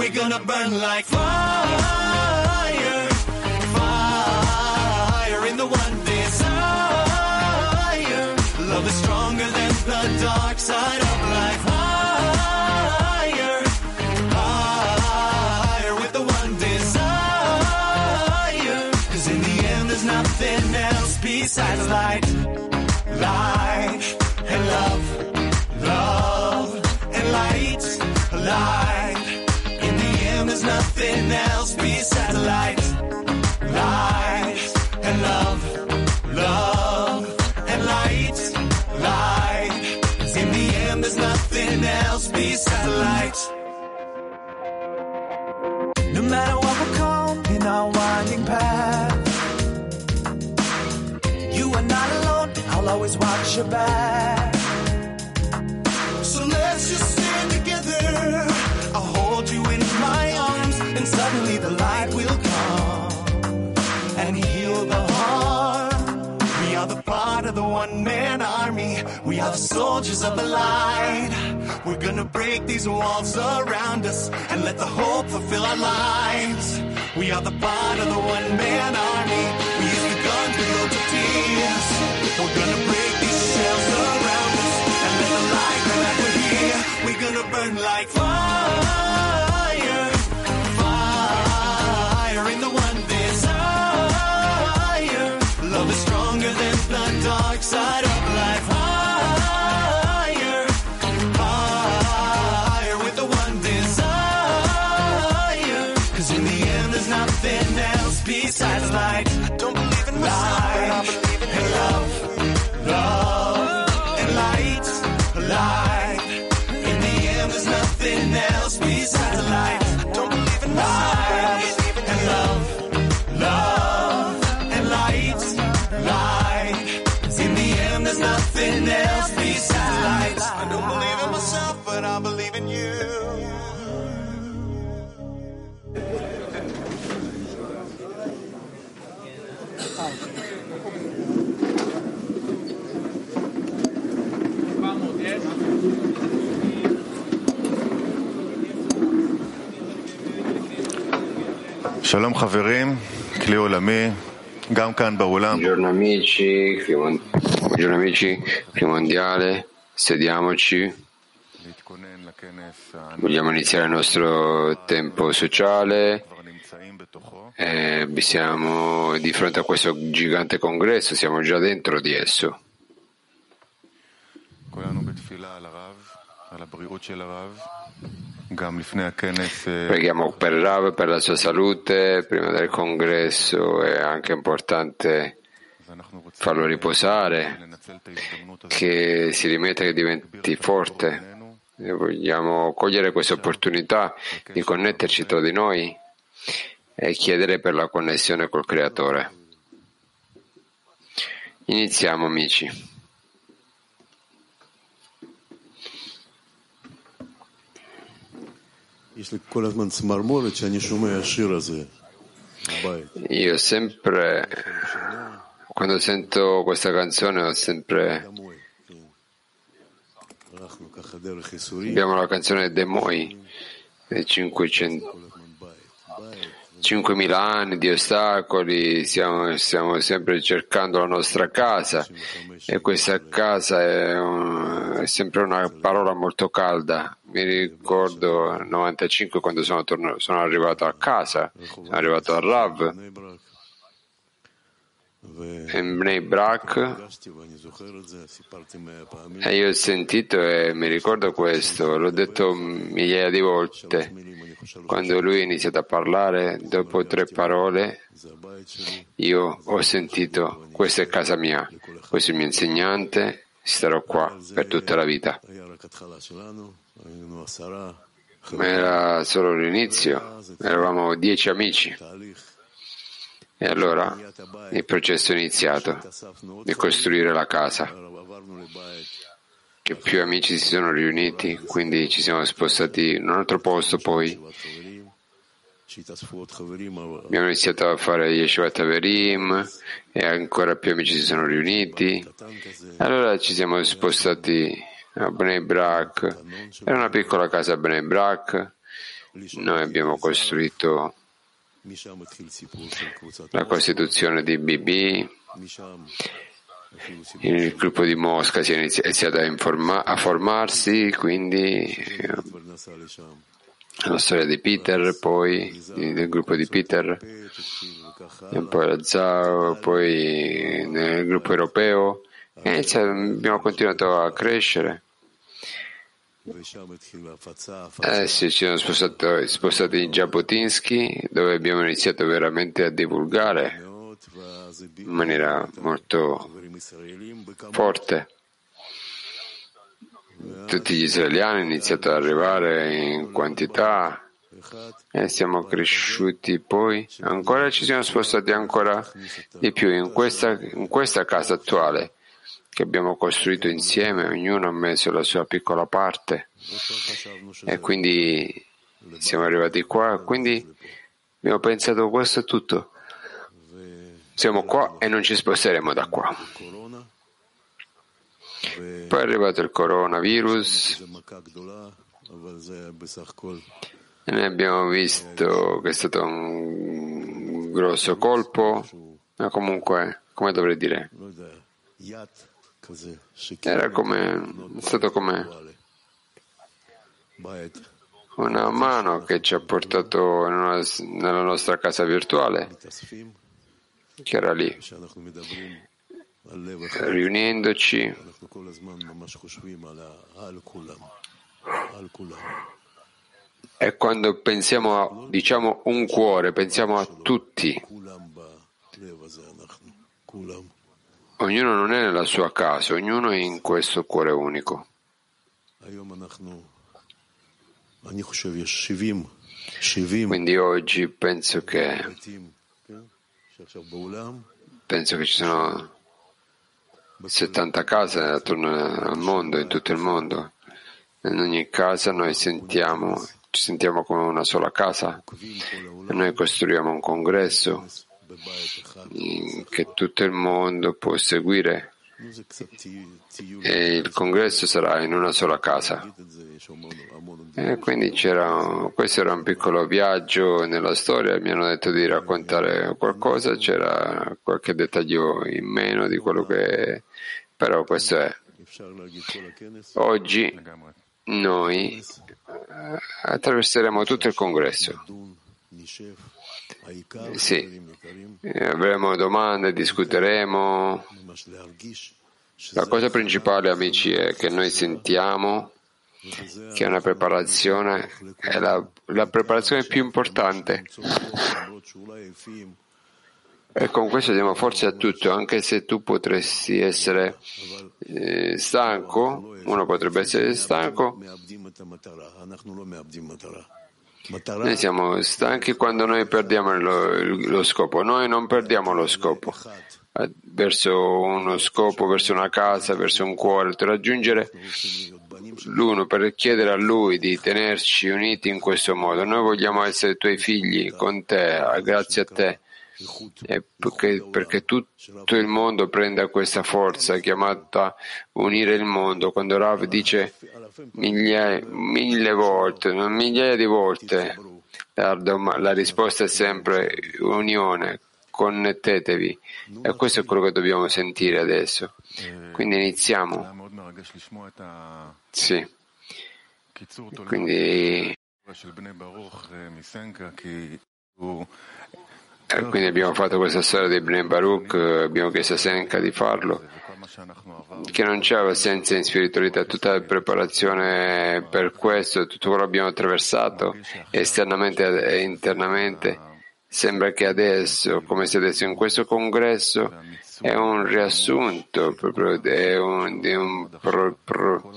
We're gonna burn like fire, fire in the one desire. Love is stronger than the dark side of life. Higher, higher with the one in the end, there's nothing else besides light, light and love, love and light, light. Nothing else besides light, light and love, love and light, light. in the end, there's nothing else besides light. No matter what will come in our winding path, you are not alone. I'll always watch your back. And suddenly the light will come and heal the heart. We are the part of the one man army. We are the soldiers of the light. We're gonna break these walls around us and let the hope fulfill our lives. We are the part of the one man army. We use the guns with loads of tears. We're gonna break these shells around us and let the light come back. We're here. We're gonna burn like fire, Shalom Haverim, Cli Olami, Gam Kan Baulam. Buongiorno amici, Buongiorno amici, Clio Mondiale, sediamoci. Vogliamo iniziare il nostro tempo sociale. Eh, siamo di fronte a questo gigante congresso, siamo già dentro di esso. Preghiamo per Rav, per la sua salute, prima del congresso è anche importante farlo riposare, che si rimetta, che diventi forte. E vogliamo cogliere questa opportunità di connetterci tra di noi e chiedere per la connessione col Creatore. Iniziamo amici. Io sempre, quando sento questa canzone, ho sempre. Abbiamo la canzone Demoi dei 500 5.000 anni di ostacoli, stiamo, stiamo, sempre cercando la nostra casa. E questa casa è, un, è, sempre una parola molto calda. Mi ricordo nel 95 quando sono, tornato, sono arrivato a casa, sono arrivato a Rav. in Bnei Brak e io ho sentito e mi ricordo questo, l'ho detto migliaia di volte. Quando lui ha iniziato a parlare, dopo tre parole, io ho sentito, questa è casa mia, questo è il mio insegnante, starò qua per tutta la vita. Ma era solo l'inizio, eravamo dieci amici. E allora il processo è iniziato di costruire la casa che più amici si sono riuniti, quindi ci siamo spostati in un altro posto poi. Abbiamo iniziato a fare Yeshua Taverim e ancora più amici si sono riuniti. Allora ci siamo spostati a Bnei Brak, era una piccola casa a Bnei Brak. Noi abbiamo costruito la costituzione di BB il gruppo di Mosca si è iniziato a, informa- a formarsi, quindi eh, la storia di Peter, poi del gruppo di Peter, poi la ZAO, poi nel gruppo europeo e abbiamo continuato a crescere. Eh, Adesso ci siamo spostati, spostati in Jabotinsky dove abbiamo iniziato veramente a divulgare in maniera molto forte. Tutti gli israeliani hanno iniziato ad arrivare in quantità e siamo cresciuti poi ancora ci siamo spostati ancora di più in questa, in questa casa attuale che abbiamo costruito insieme, ognuno ha messo la sua piccola parte e quindi siamo arrivati qua, quindi abbiamo pensato questo è tutto. Siamo qua e non ci sposteremo da qua. Poi è arrivato il coronavirus. E ne abbiamo visto che è stato un grosso colpo, ma comunque, come dovrei dire, era come, è stato come una mano che ci ha portato una, nella nostra casa virtuale che era lì. Riunendoci, è quando pensiamo a, diciamo, un cuore, pensiamo a tutti. Ognuno non è nella sua casa, ognuno è in questo cuore unico. Quindi oggi penso che Penso che ci sono 70 case attorno al mondo, in tutto il mondo. In ogni casa noi sentiamo, ci sentiamo come una sola casa. E noi costruiamo un congresso che tutto il mondo può seguire e il congresso sarà in una sola casa. E quindi c'era, questo era un piccolo viaggio nella storia, mi hanno detto di raccontare qualcosa, c'era qualche dettaglio in meno di quello che... È, però questo è. Oggi noi eh, attraverseremo tutto il congresso. Sì, eh, avremo domande, discuteremo. La cosa principale, amici, è che noi sentiamo che una preparazione è la, la preparazione più importante. E con questo diamo forza a tutto, anche se tu potresti essere eh, stanco, uno potrebbe essere stanco, noi siamo stanchi quando noi perdiamo lo, lo scopo, noi non perdiamo lo scopo. Eh, verso uno scopo, verso una casa, verso un cuore, per raggiungere l'uno, per chiedere a Lui di tenerci uniti in questo modo. Noi vogliamo essere tuoi figli con te, grazie a te, perché, perché tutto il mondo prenda questa forza chiamata unire il mondo. Quando Rav dice migliaia, mille volte, migliaia di volte, la risposta è sempre unione, connettetevi. E questo è quello che dobbiamo sentire adesso. Quindi iniziamo. Sì. Quindi. Quindi abbiamo fatto questa storia di Ibn Baruch, abbiamo chiesto a Senka di farlo, che non c'è assenza in spiritualità, tutta la preparazione per questo, tutto quello che abbiamo attraversato esternamente e internamente. Sembra che adesso, come se adesso in questo congresso, è un riassunto, è, un, è un pro, pro,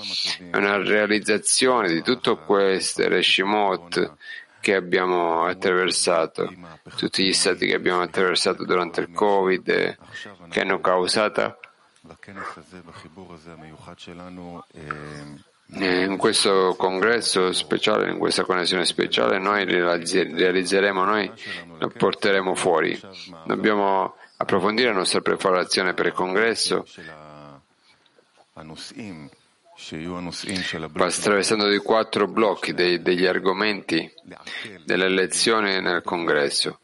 una realizzazione di tutto questo, Reshimot, che abbiamo attraversato, tutti gli stati che abbiamo attraversato durante il Covid, eh, che hanno causato eh, in questo congresso speciale, in questa connessione speciale, noi realizzeremo, noi lo porteremo fuori. Dobbiamo approfondire la nostra preparazione per il congresso attraversando dei quattro blocchi dei, degli argomenti delle lezioni nel congresso,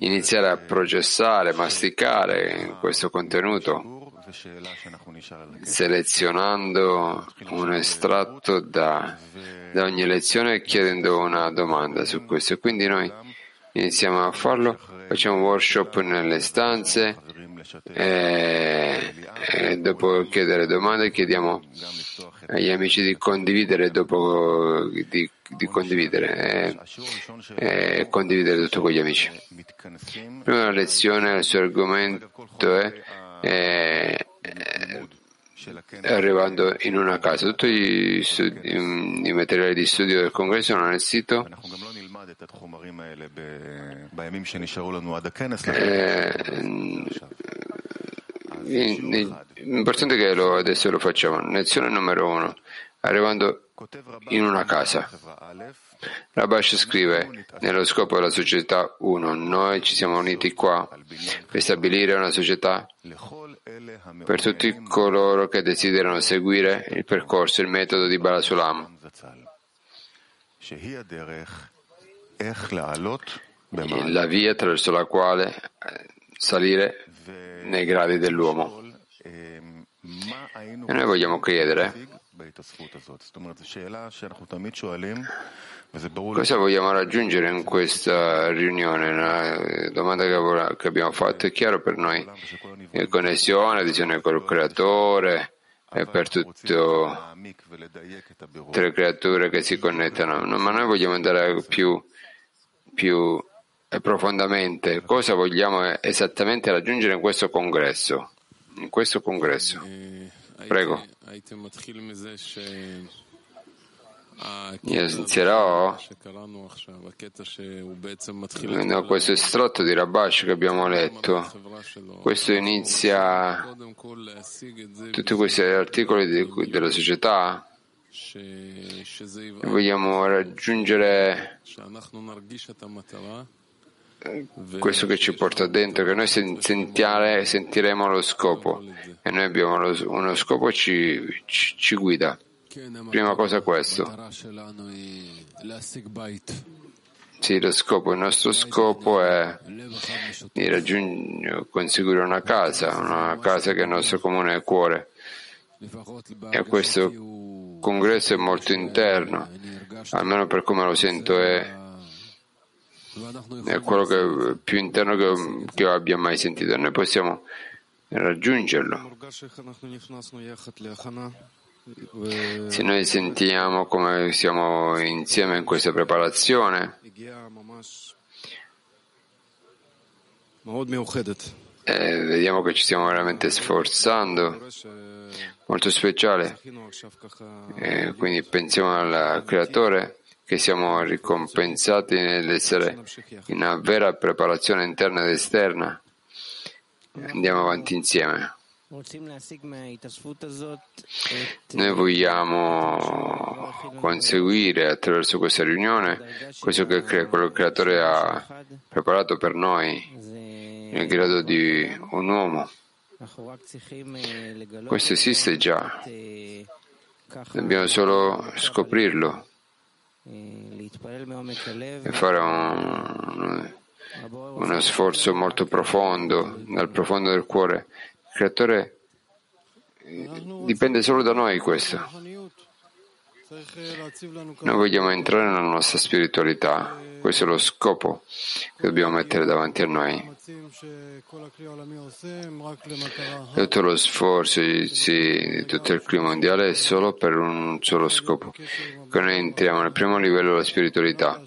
iniziare a processare, masticare questo contenuto, selezionando un estratto da, da ogni lezione e chiedendo una domanda su questo. Quindi noi iniziamo a farlo, facciamo workshop nelle stanze, e, eh, eh, dopo chiedere domande chiediamo agli amici di condividere dopo di, di condividere e, e, condividere tutto con gli amici. Prima lezione, il suo argomento è, è, è arrivando in una casa. Tutti i, mm, i materiali di studio del congresso sono nel sito. Eh, l'importante è che lo, adesso lo facciamo. Lezione numero uno, arrivando in una casa. Rabash scrive, nello scopo della società 1, noi ci siamo uniti qua per stabilire una società per tutti coloro che desiderano seguire il percorso, il metodo di Balasulam. La via attraverso la quale salire nei gradi dell'uomo. E noi vogliamo chiedere cosa vogliamo raggiungere in questa riunione. La domanda che abbiamo fatto è chiaro per noi. Connessione, visione col creatore, per tutto tre creature che si connettono. Ma noi vogliamo andare più, più profondamente cosa vogliamo esattamente raggiungere in questo congresso. In questo congresso. Prego. Io inizierò no, questo estratto di Rabash che abbiamo letto. Questo inizia tutti questi articoli di, della società. Vogliamo raggiungere questo che ci porta dentro, che noi sentiare, sentiremo lo scopo e noi abbiamo lo, uno scopo ci, ci, ci guida. Prima cosa questo. Sì, lo scopo, il nostro scopo è di raggiungere, conseguire una casa, una casa che è il nostro comune cuore. E questo congresso è molto interno, almeno per come lo sento è è quello che, più interno che, che abbia mai sentito. Noi possiamo raggiungerlo. Se noi sentiamo come siamo insieme in questa preparazione, eh, vediamo che ci stiamo veramente sforzando, molto speciale. Eh, quindi pensiamo al creatore che siamo ricompensati nell'essere in una vera preparazione interna ed esterna. Andiamo avanti insieme. Noi vogliamo conseguire attraverso questa riunione questo che il creatore ha preparato per noi, nel grado di un uomo. Questo esiste già, dobbiamo solo scoprirlo e fare un, uno sforzo molto profondo, dal profondo del cuore. Il creatore eh, dipende solo da noi questo. Noi vogliamo entrare nella nostra spiritualità, questo è lo scopo che dobbiamo mettere davanti a noi. Tutto lo sforzo, gli inizi, tutto il clima mondiale è solo per un solo scopo, che noi entriamo nel primo livello della spiritualità.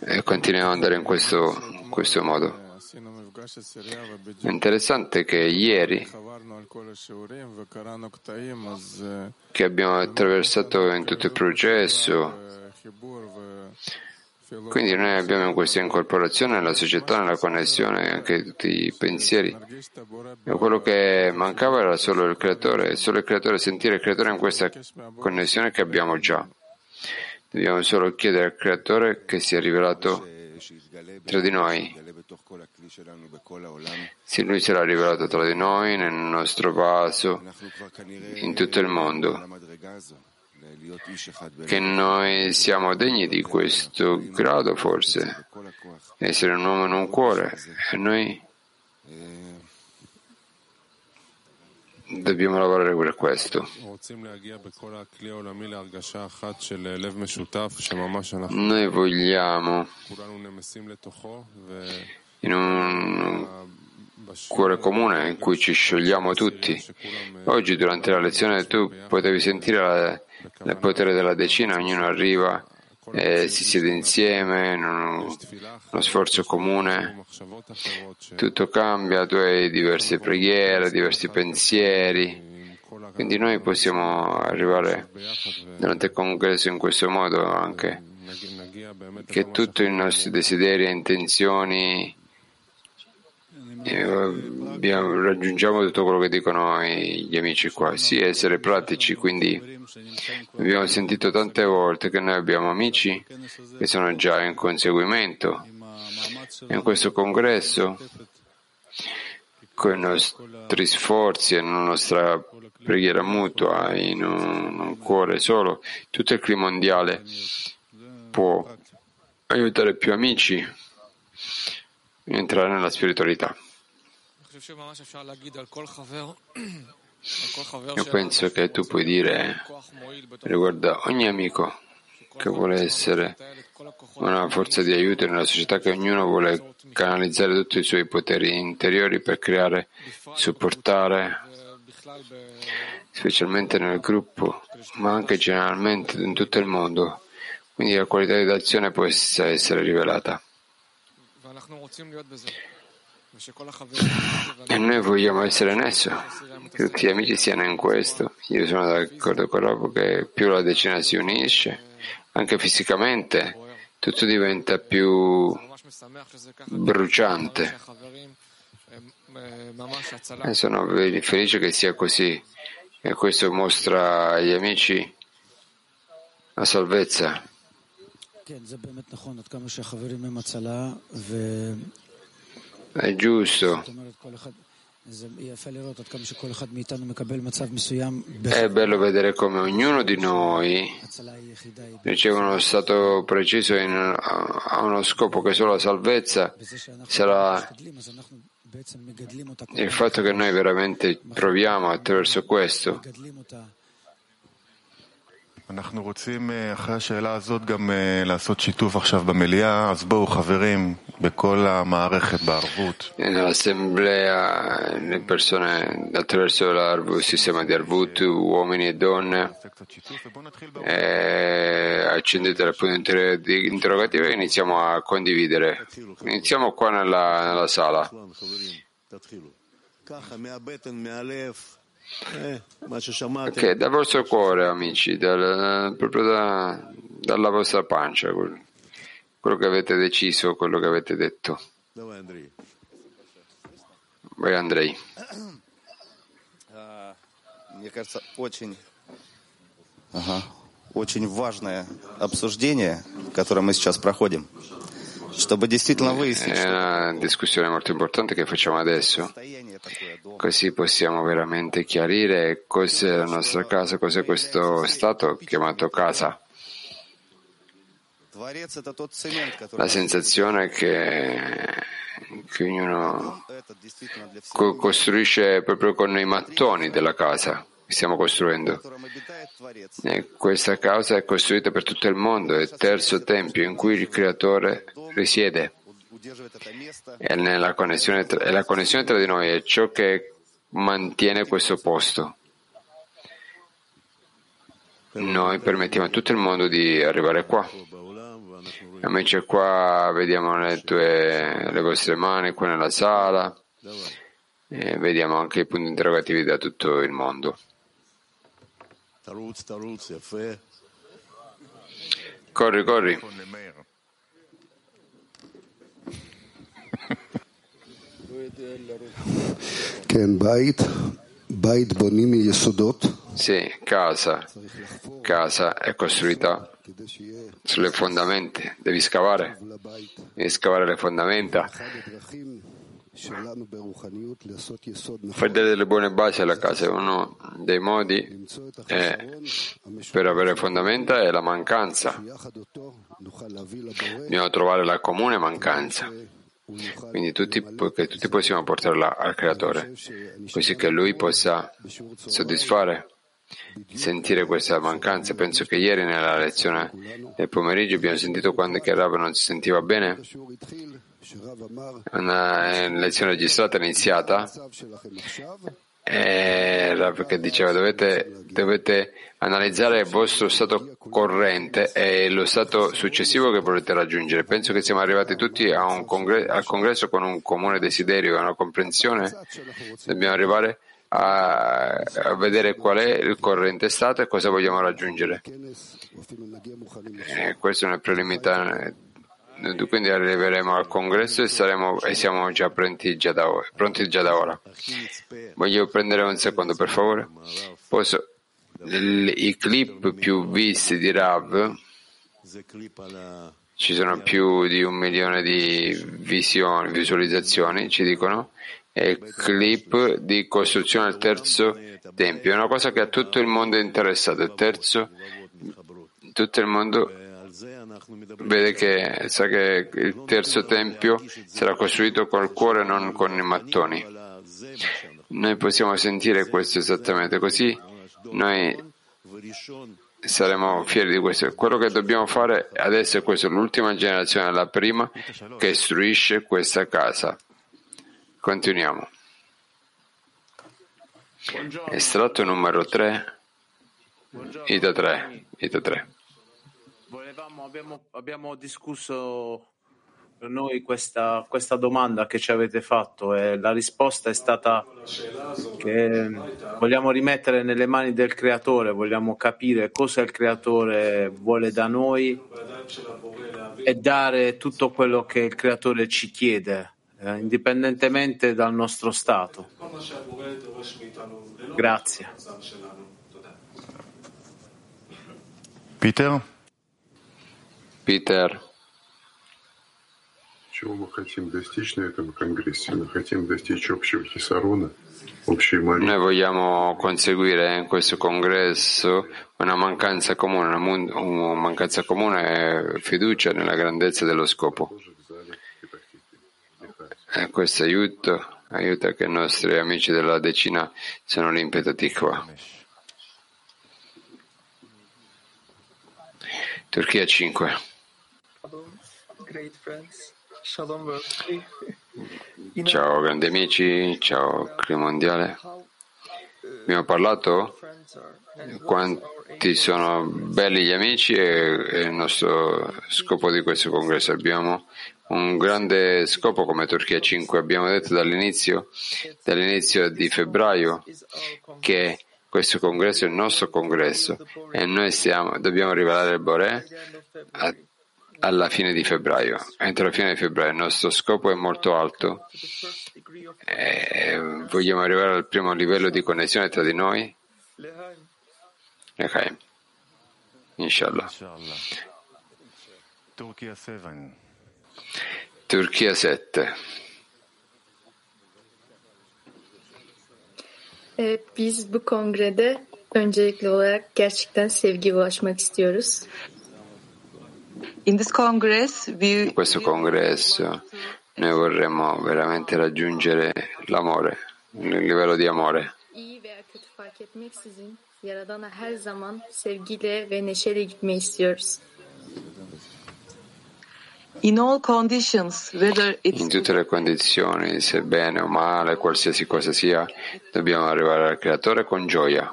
E continuiamo ad andare in questo, in questo modo. È interessante che ieri che abbiamo attraversato in tutto il processo quindi noi abbiamo questa incorporazione nella società, nella connessione anche tutti i pensieri. E quello che mancava era solo il creatore, solo il creatore, sentire il creatore in questa connessione che abbiamo già. Dobbiamo solo chiedere al creatore che sia rivelato tra di noi. Se lui sarà rivelato tra di noi, nel nostro vaso, in tutto il mondo che noi siamo degni di questo grado forse, essere un uomo in un cuore, e noi dobbiamo lavorare per questo. Noi vogliamo in un cuore comune in cui ci sciogliamo tutti. Oggi durante la lezione tu potevi sentire il potere della decina, ognuno arriva e si siede insieme in uno, uno sforzo comune. Tutto cambia, tu hai diverse preghiere, diversi pensieri. Quindi noi possiamo arrivare durante il congresso in questo modo anche che tutti i nostri desideri e intenzioni abbiamo- raggiungiamo tutto quello che dicono gli amici qua, sì essere pratici, quindi abbiamo sentito tante volte che noi abbiamo amici che sono già in conseguimento e in questo congresso con i nostri sforzi e la nostra preghiera mutua in un, un cuore solo, tutto il clima mondiale può aiutare più amici entrare nella spiritualità. Io penso che tu puoi dire riguardo a ogni amico che vuole essere una forza di aiuto nella società, che ognuno vuole canalizzare tutti i suoi poteri interiori per creare, supportare, specialmente nel gruppo, ma anche generalmente in tutto il mondo. Quindi la qualità di azione può essere rivelata. E noi vogliamo essere in esso, che tutti gli amici siano in questo. Io sono d'accordo con Robo che più la decina si unisce, anche fisicamente, tutto diventa più bruciante. E sono felice che sia così. E questo mostra agli amici la salvezza è giusto. È bello vedere come ognuno di noi riceve uno stato preciso in, a uno scopo che solo la salvezza sarà il fatto che noi veramente proviamo attraverso questo מגדלים אותה. אנחנו רוצים אה, אחרי השאלה הזאת גם אה, לעשות שיתוף עכשיו במליאה, אז בואו חברים, בכל המערכת בערבות. Nell'assemblea le persone attraverso l'arv- il sistema di Arvut, uomini e donne, נעשה קצת שיתוף ובואו נתחיל בערבות. e accendete il punto inter- di- interrogativo e iniziamo a condividere. Iniziamo qua nella, nella sala. Perché dal vostro cuore, amici, dal, proprio da, dalla vostra pancia, quello che avete deciso, quello che avete detto. Vai Andrei. Eh, мне кажется, очень, ага, очень важное обсуждение, которое мы сейчас проходим. Eh, è una discussione molto importante che facciamo adesso, così possiamo veramente chiarire cos'è la nostra casa, cos'è questo stato chiamato casa. La sensazione che, che ognuno co- costruisce proprio con i mattoni della casa che stiamo costruendo. E questa casa è costruita per tutto il mondo, è il terzo tempio in cui il creatore risiede. È, nella connessione tra, è la connessione tra di noi, è ciò che mantiene questo posto. Noi permettiamo a tutto il mondo di arrivare qua. Invece qua vediamo le, tue, le vostre mani, qua nella sala, e vediamo anche i punti interrogativi da tutto il mondo. Corri, corri. Sì, casa. Casa è costruita sulle fondamenta. Devi scavare. Devi scavare le fondamenta. Fai delle buone basi alla casa. Uno dei modi per avere fondamenta è la mancanza. Dobbiamo trovare la comune mancanza quindi tutti, poiché tutti possiamo portarla al Creatore, così che Lui possa soddisfare, sentire questa mancanza. Penso che ieri nella lezione del pomeriggio abbiamo sentito quando che Rav non si sentiva bene. Una eh, lezione registrata è iniziata eh, perché diceva dovete, dovete, analizzare il vostro stato corrente e lo stato successivo che volete raggiungere. Penso che siamo arrivati tutti congre- al congresso con un comune desiderio e una comprensione. Dobbiamo arrivare a, a, vedere qual è il corrente stato e cosa vogliamo raggiungere. Eh, questo è una preliminare eh, quindi arriveremo al congresso e, saremo, e siamo già pronti già, da, pronti già, da, ora. Voglio prendere un secondo, per favore. Posso, I clip più visti di Rav, ci sono più di un milione di visioni, visualizzazioni, ci dicono, e il clip di costruzione del terzo tempio. È una cosa che a tutto il mondo è interessata. Il terzo, tutto il mondo vede che, sa che il terzo tempio sarà costruito col cuore non con i mattoni. Noi possiamo sentire questo esattamente così, noi saremo fieri di questo. Quello che dobbiamo fare adesso è questo, l'ultima generazione, la prima, che istruisce questa casa. Continuiamo. Estratto numero 3, Ita 3, Ita 3 abbiamo, abbiamo, abbiamo discusso eh, noi questa, questa, domanda che ci avete fatto e la risposta è stata che vogliamo rimettere nelle mani del creatore, vogliamo capire cosa il creatore vuole da noi e dare tutto quello che il creatore ci chiede, eh, indipendentemente dal nostro stato. Grazie. Peter? Peter, Чего мы хотим достичь на этом конгрессе? Мы хотим достичь общего хисарона, общей молитвы. noi vogliamo conseguire in questo congresso una mancanza comune, una, mun- una mancanza comune e fiducia nella grandezza dello scopo. E questo aiuto, aiuta che i nostri amici della decina siano l'impeto Tikva. Turchia 5. Ciao grandi amici, ciao Cri Mondiale. Abbiamo parlato quanti sono belli gli amici e, il nostro scopo di questo congresso. Abbiamo un grande scopo come Turchia 5. Abbiamo detto dall'inizio, dall'inizio di febbraio che questo congresso è il nostro congresso e noi stiamo, dobbiamo rivelare il Boré a- alla fine di febbraio, entro la fine di febbraio. Il nostro scopo è molto alto. Eh, vogliamo arrivare al primo livello di connessione tra di noi? Ok, inshallah. Turchia 7. Turchia 7. E, biz bu kongrede öncelikli olarak gerçekten sevgiye ulaşmak istiyoruz. In this Congress, we, In questo congresso noi vorremmo veramente raggiungere l'amore, il livello di amore. İyi veya kötü fark etmeksizin Yaradan'a her zaman sevgiyle ve neşeyle gitmeyi istiyoruz. in all conditions, whether it's In tutte le condizioni, se bene o male, qualsiasi cosa sia, dobbiamo arrivare al Creatore con gioia.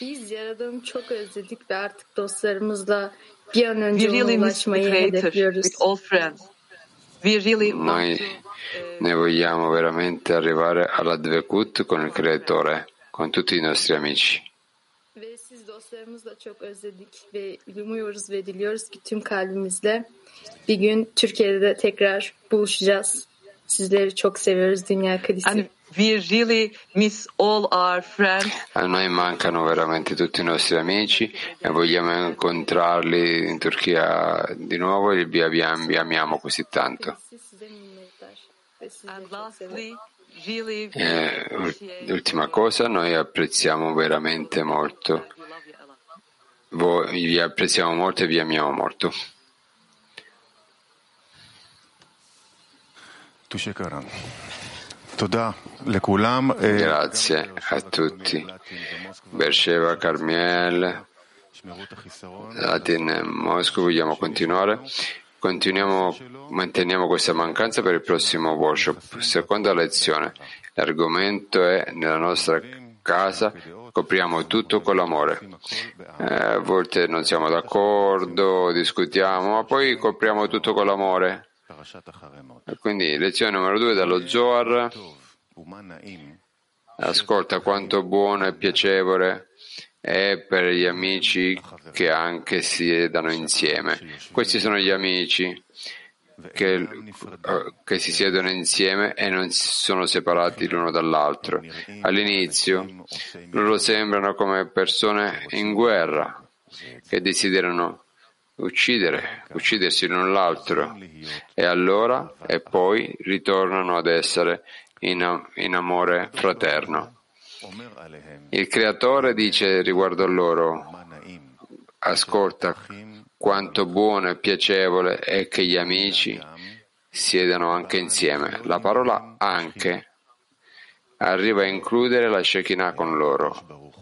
Biz Yaradan'ı çok özledik ve artık dostlarımızla bir an önce we really ulaşmayı hedefliyoruz. with all friends. We really Noi ne vogliamo veramente arrivare alla Dvekut con il Creatore, con tutti i nostri amici. Ve siz dostlarımızla çok özledik ve umuyoruz ve diliyoruz ki tüm kalbimizle bir gün Türkiye'de de tekrar buluşacağız. Sizleri çok seviyoruz Dünya Kadisi. Really A noi mancano veramente tutti i nostri amici e vogliamo incontrarli in Turchia di nuovo e vi amiamo così tanto. E l'ultima cosa, noi apprezziamo veramente molto. Voi, vi apprezziamo molto e vi amiamo molto. Tu sei Grazie a tutti. Bersheva, Carmiel, Latin Mosco, vogliamo continuare? Continuiamo, manteniamo questa mancanza per il prossimo workshop. Seconda lezione. L'argomento è nella nostra casa copriamo tutto con l'amore. Eh, a volte non siamo d'accordo, discutiamo, ma poi copriamo tutto con l'amore. Quindi lezione numero due dallo Zohar. Ascolta quanto buono e piacevole è per gli amici che anche siedano insieme. Questi sono gli amici che, eh, che si siedono insieme e non sono separati l'uno dall'altro. All'inizio loro sembrano come persone in guerra che desiderano uccidere, uccidersi l'uno l'altro e allora e poi ritornano ad essere in, in amore fraterno. Il creatore dice riguardo a loro, ascolta quanto buono e piacevole è che gli amici siedano anche insieme. La parola anche arriva a includere la Shekinah con loro.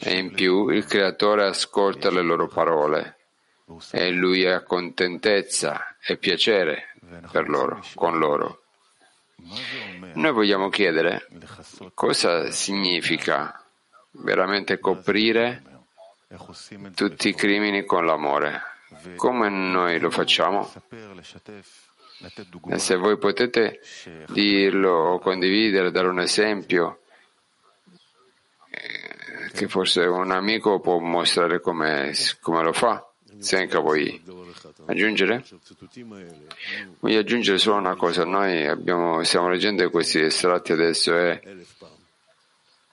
E in più il creatore ascolta le loro parole e lui ha contentezza e piacere per loro, con loro. Noi vogliamo chiedere cosa significa veramente coprire tutti i crimini con l'amore. Come noi lo facciamo? E se voi potete dirlo, condividere, dare un esempio, eh, che forse un amico può mostrare come, come lo fa. Senka vuoi aggiungere? Voglio aggiungere solo una cosa. Noi abbiamo, stiamo leggendo questi estratti adesso e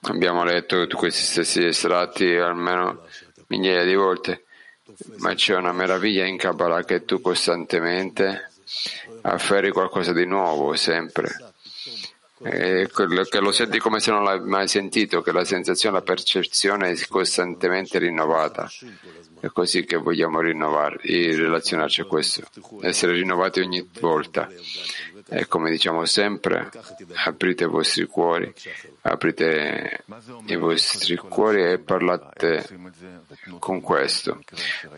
abbiamo letto questi stessi estratti almeno migliaia di volte, ma c'è una meraviglia in Kabbalah che tu costantemente afferri qualcosa di nuovo, sempre. E che lo senti come se non l'hai mai sentito, che la sensazione, la percezione è costantemente rinnovata. È così che vogliamo rinnovare, relazionarci a questo, essere rinnovati ogni volta. E come diciamo sempre, aprite i vostri cuori, aprite i vostri cuori e parlate con questo.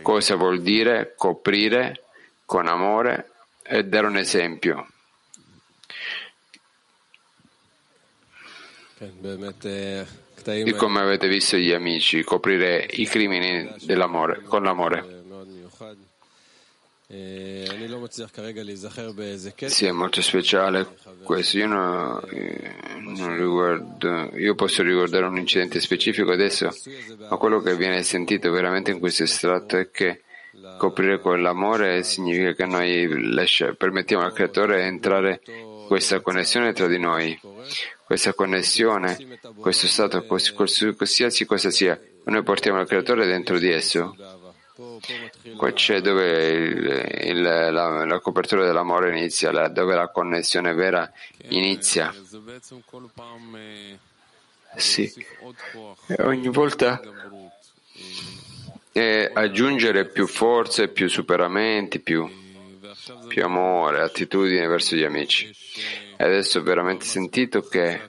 Cosa vuol dire coprire con amore e dare un esempio? Di come avete visto gli amici coprire i crimini dell'amore, con l'amore. Sì, è molto speciale questo. Io, no, non riguardo, io posso ricordare un incidente specifico adesso, ma quello che viene sentito veramente in questo estratto è che coprire con l'amore significa che noi lascia, permettiamo al creatore entrare in questa connessione tra di noi questa connessione, questo stato, qualsiasi cosa sia, noi portiamo il creatore dentro di esso. Qua c'è dove il, il, la, la, copertura dell'amore inizia, la, dove la connessione vera inizia. Sì. E ogni volta è aggiungere più forze, più superamenti, più, più amore, attitudine verso gli amici. E adesso ho veramente sentito che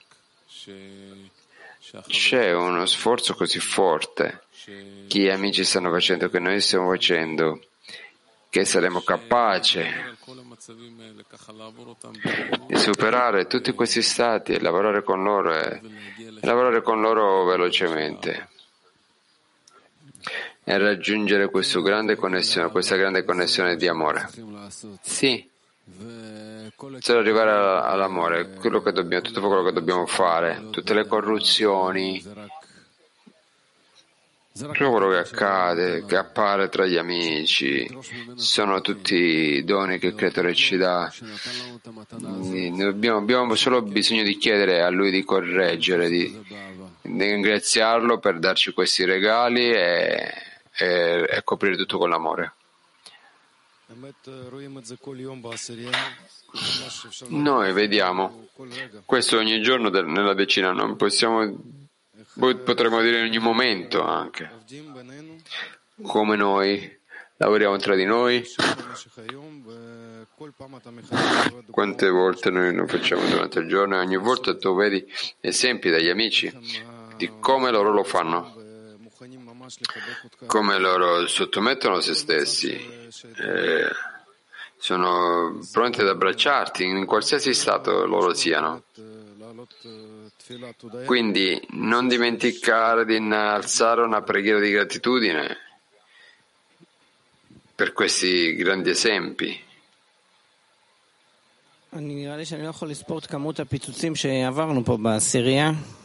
c'è uno sforzo così forte. Che gli amici stanno facendo, che noi stiamo facendo, che saremo capaci di superare tutti questi stati e lavorare con loro e, lavorare con loro velocemente. E raggiungere grande questa grande connessione di amore. Sì, solo arrivare all'amore, quello che dobbiamo, tutto quello che dobbiamo fare, tutte le corruzioni, Proprio quello che accade, che appare tra gli amici, sono tutti doni che il Creatore ci dà. Abbiamo, abbiamo solo bisogno di chiedere a Lui di correggere, di, di ringraziarlo per darci questi regali e, e- e coprire tutto con l'amore. Noi vediamo. Questo ogni giorno nella decina, non possiamo, potremmo dire in ogni momento anche, come noi lavoriamo tra di noi, quante volte noi lo facciamo durante il giorno e ogni volta tu vedi esempi dagli amici di come loro lo fanno, come loro sottomettono se stessi, eh, sono pronti ad abbracciarti in qualsiasi stato loro siano. Quindi non dimenticare di innalzare una preghiera di gratitudine per questi grandi esempi. אני נראה לי שאני לא יכול לספור את כמות הפיצוצים שעברנו פה בעשירייה וכמה פעמים אה,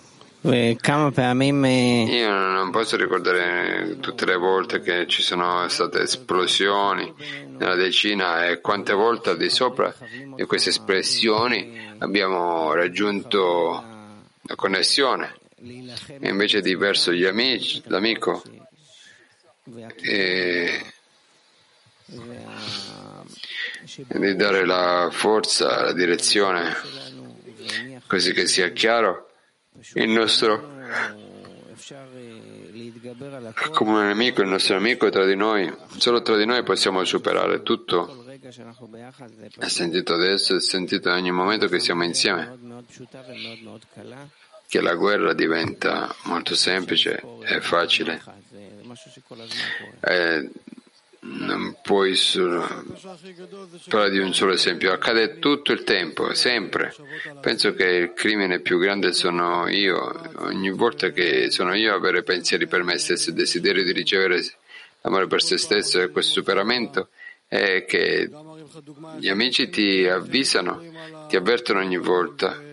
Io non posso ricordare tutte le volte che ci sono state esplosioni nella decina e quante volte al di sopra di queste espressioni abbiamo raggiunto la connessione. E invece di verso gli amici, l'amico e di dare la forza, la direzione, così che sia chiaro il nostro comune nemico, il nostro nemico tra di noi. Solo tra di noi possiamo superare tutto. È sentito adesso, è sentito ogni momento che siamo insieme, che la guerra diventa molto semplice e facile. E non puoi parlare di un solo esempio, accade tutto il tempo, sempre. Penso che il crimine più grande sono io, ogni volta che sono io a avere pensieri per me stesso, il desiderio di ricevere l'amore per se stesso e questo superamento è che gli amici ti avvisano, ti avvertono ogni volta.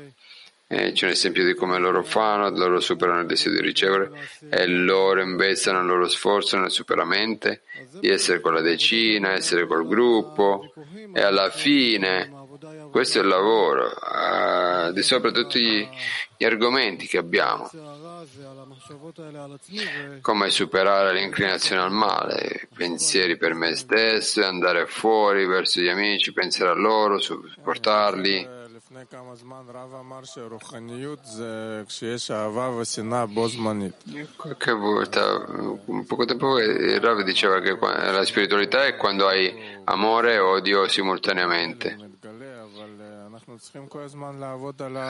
E c'è un esempio di come loro fanno, loro superano il desiderio di ricevere e loro investono il loro sforzo nel superamento di essere con la decina, essere col gruppo e alla fine questo è il lavoro, eh, di sopra tutti gli, gli argomenti che abbiamo, come superare l'inclinazione al male, pensieri per me stesso, andare fuori verso gli amici, pensare a loro, supportarli. Qualche volta, poco tempo fa, il Rav diceva che la spiritualità è quando hai amore e odio simultaneamente.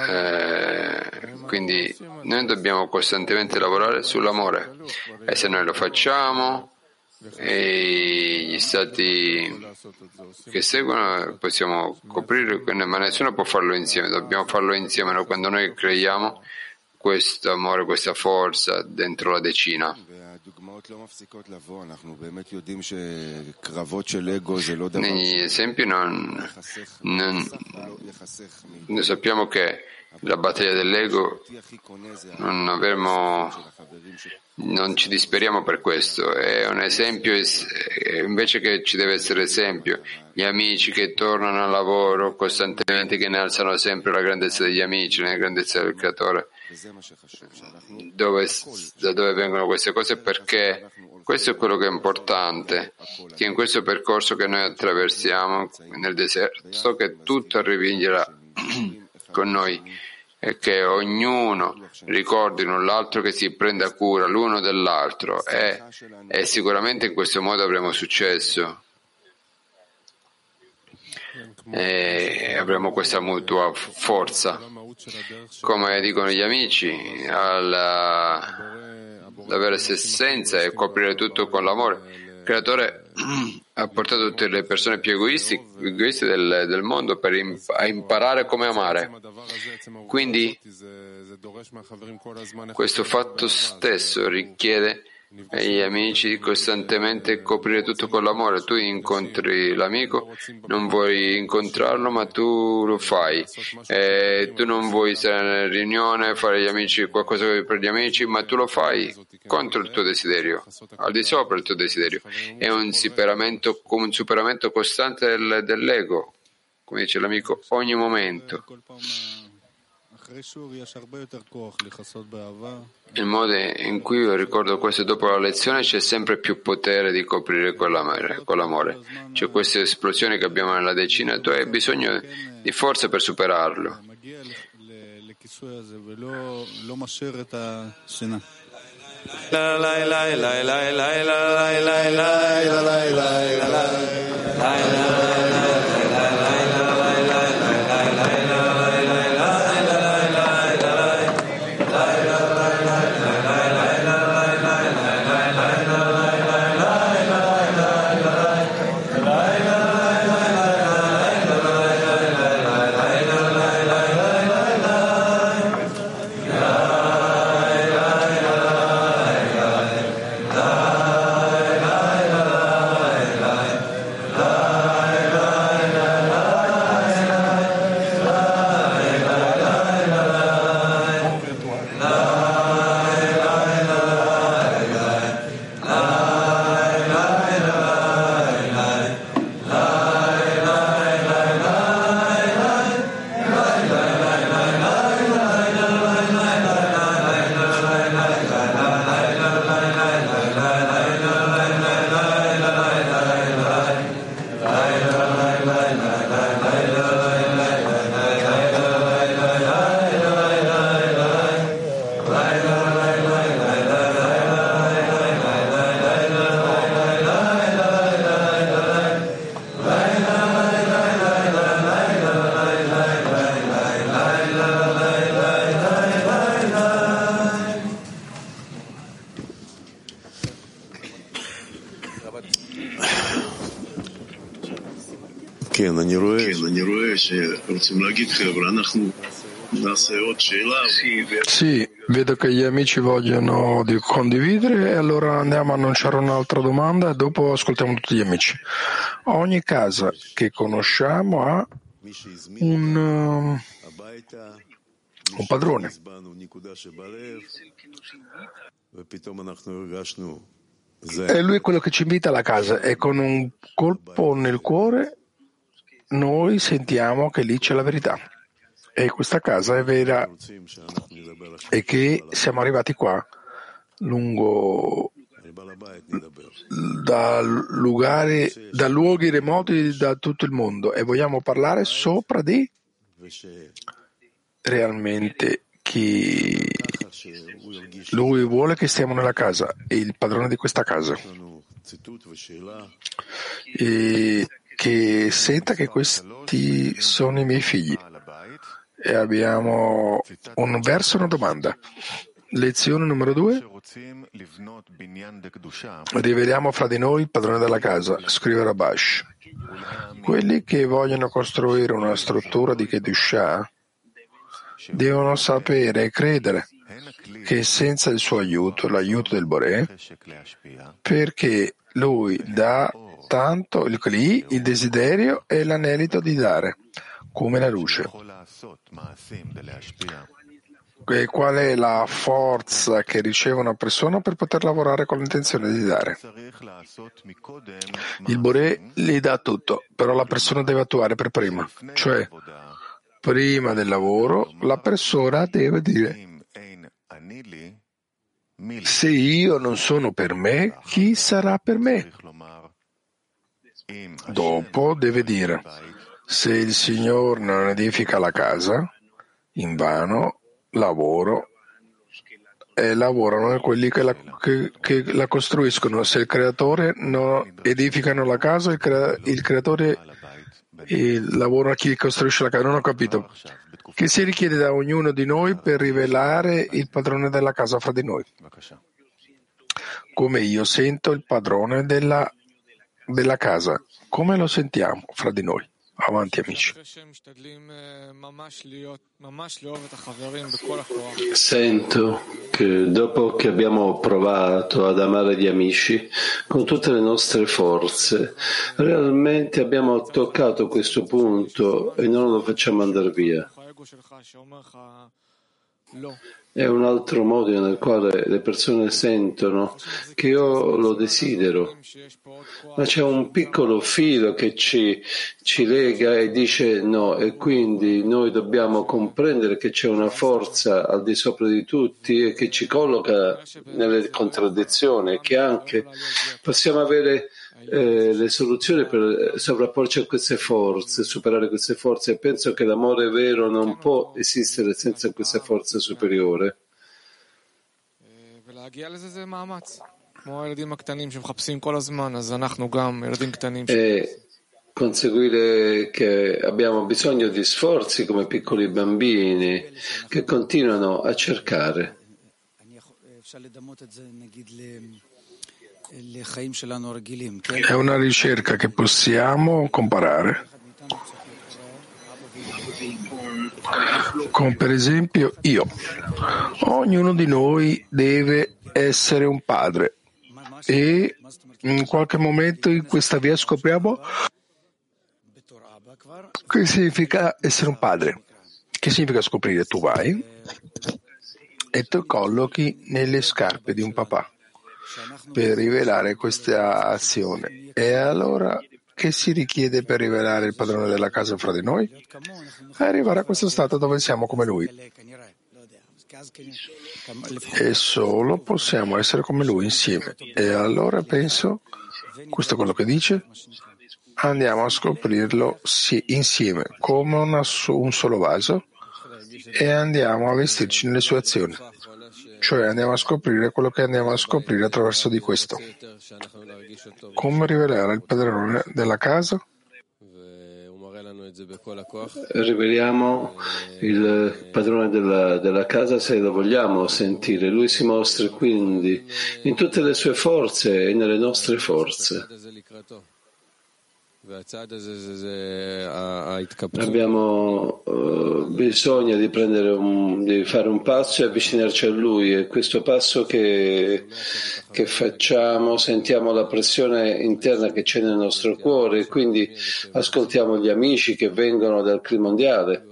Eh, quindi noi dobbiamo costantemente lavorare sull'amore e se noi lo facciamo e gli stati che seguono possiamo coprire, ma nessuno può farlo insieme, dobbiamo farlo insieme quando noi creiamo questo amore, questa forza dentro la decina. Negli esempi non, non, noi sappiamo che la battaglia dell'ego non avremo non ci disperiamo per questo. È un esempio es- invece che ci deve essere esempio. Gli amici che tornano al lavoro costantemente che ne alzano sempre la grandezza degli amici la grandezza del creatore. Dove, da dove vengono queste cose? Perché questo è quello che è importante che in questo percorso che noi attraversiamo nel deserto che tutto arrivi in là con noi e che ognuno ricordi l'un l'altro che si prenda cura l'uno dell'altro. E, e sicuramente in questo modo avremo successo. E avremo questa mutua forza. Come dicono gli amici alla- l'avere se senza e coprire tutto con l'amore il creatore ha portato tutte le persone più egoisti, egoiste del, del mondo per im- a imparare come amare. Quindi questo fatto stesso richiede e gli amici costantemente coprire tutto con l'amore. Tu incontri l'amico, non vuoi incontrarlo, ma tu lo fai. E tu non vuoi stare nella riunione, fare gli amici, qualcosa per gli amici, ma tu lo fai contro il tuo desiderio, al di sopra del tuo desiderio. È un superamento, un superamento costante del, dell'ego, come dice l'amico, ogni momento. Il modo in cui io ricordo questo dopo la lezione c'è sempre più potere di coprire con l'amore. Con l'amore. C'è questa esplosione che abbiamo nella decina, tu hai bisogno di forza per superarlo. כן, אני רואה... כן, אני רואה שרוצים להגיד, חבר'ה, אנחנו נעשה עוד שאלה. Sì, vedo che gli amici vogliono di condividere e allora andiamo a annunciare un'altra domanda e dopo ascoltiamo tutti gli amici. Ogni casa che conosciamo ha un, um, un padrone. E lui è quello che ci invita alla casa e con un colpo nel cuore noi sentiamo che lì c'è la verità. E questa casa è vera e che siamo arrivati qua lungo da, luoghi, da luoghi remoti da tutto il mondo e vogliamo parlare sopra di realmente chi lui vuole che stiamo nella casa, è il padrone di questa casa. E che senta che questi sono i miei figli. E abbiamo un verso e una domanda. Lezione numero due. Riveliamo fra di noi il padrone della casa, scrive Rabash. Quelli che vogliono costruire una struttura di Kedushah devono sapere e credere che senza il suo aiuto, l'aiuto del Boré, perché lui dà tanto il Kli, il desiderio e l'anelito di dare, come la luce. E qual è la forza che riceve una persona per poter lavorare con l'intenzione di dare? Il Boré gli dà tutto, però la persona deve attuare per prima, cioè prima del lavoro la persona deve dire se io non sono per me, chi sarà per me? Dopo deve dire se il Signore non edifica la casa, in vano lavoro e lavorano quelli che la, che, che la costruiscono. Se il creatore non edificano la casa, il, crea, il creatore il lavoro a chi costruisce la casa. Non ho capito. Che si richiede da ognuno di noi per rivelare il padrone della casa fra di noi? Come io sento il padrone della, della casa, come lo sentiamo fra di noi? Avanti amici. Sento che dopo che abbiamo provato ad amare gli amici con tutte le nostre forze, realmente abbiamo toccato questo punto e non lo facciamo andare via. È un altro modo nel quale le persone sentono che io lo desidero, ma c'è un piccolo filo che ci, ci lega e dice no, e quindi noi dobbiamo comprendere che c'è una forza al di sopra di tutti e che ci colloca nelle contraddizioni, che anche possiamo avere eh, le soluzioni per eh, sovrapporci a queste forze, superare queste forze. Penso che l'amore vero non può esistere senza questa forza superiore. E conseguire che abbiamo bisogno di sforzi come piccoli bambini che continuano a cercare. È una ricerca che possiamo comparare con per esempio io. Ognuno di noi deve essere un padre e in qualche momento in questa via scopriamo che significa essere un padre. Che significa scoprire? Tu vai e ti collochi nelle scarpe di un papà per rivelare questa azione. E allora che si richiede per rivelare il padrone della casa fra di noi? Arrivare a questo stato dove siamo come lui. E solo possiamo essere come lui insieme. E allora penso, questo è quello che dice, andiamo a scoprirlo insieme, come una un solo vaso, e andiamo a vestirci nelle sue azioni. Cioè andiamo a scoprire quello che andiamo a scoprire attraverso di questo. Come rivelare il padrone della casa? Riveliamo il padrone della, della casa se lo vogliamo sentire. Lui si mostra quindi in tutte le sue forze e nelle nostre forze. Abbiamo eh, bisogno di, un, di fare un passo e avvicinarci a Lui. E questo passo che, che facciamo sentiamo la pressione interna che c'è nel nostro cuore quindi ascoltiamo gli amici che vengono dal clima mondiale.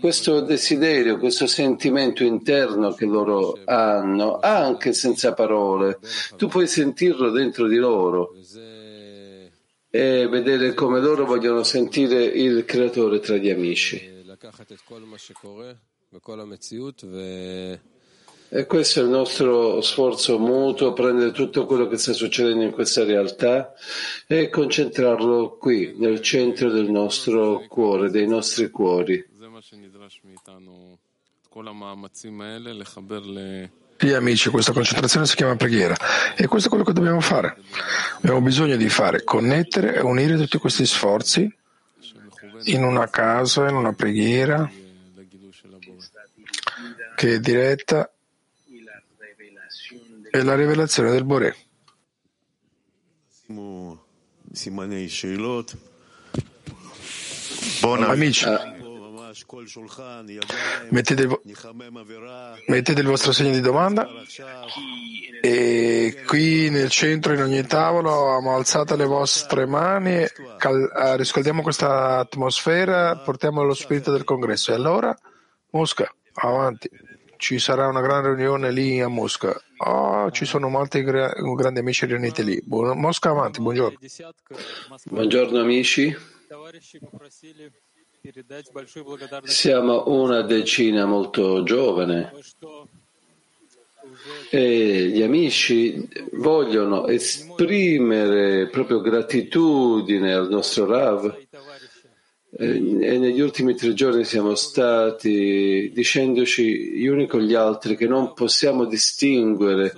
Questo desiderio, questo sentimento interno che loro hanno, anche senza parole, tu puoi sentirlo dentro di loro e vedere come loro vogliono sentire il creatore tra gli amici. E questo è il nostro sforzo mutuo, prendere tutto quello che sta succedendo in questa realtà e concentrarlo qui, nel centro del nostro cuore, dei nostri cuori. Sì, amici, questa concentrazione si chiama preghiera e questo è quello che dobbiamo fare. Abbiamo bisogno di fare, connettere e unire tutti questi sforzi in una casa, in una preghiera che è diretta è la rivelazione del Boré. Buon amici mettete il, vo- mettete il vostro segno di domanda e qui nel centro, in ogni tavolo, alzato le vostre mani, cal- eh, riscaldiamo questa atmosfera, portiamo lo spirito del congresso. E allora, Mosca, avanti. Ci sarà una grande riunione lì a Mosca. Oh, ci sono molti gra- grandi amici riuniti lì. Buon- Mosca, avanti, buongiorno. Buongiorno amici, siamo una decina molto giovane. E gli amici vogliono esprimere proprio gratitudine al nostro Rav. E negli ultimi tre giorni siamo stati dicendoci gli uni con gli altri che non possiamo distinguere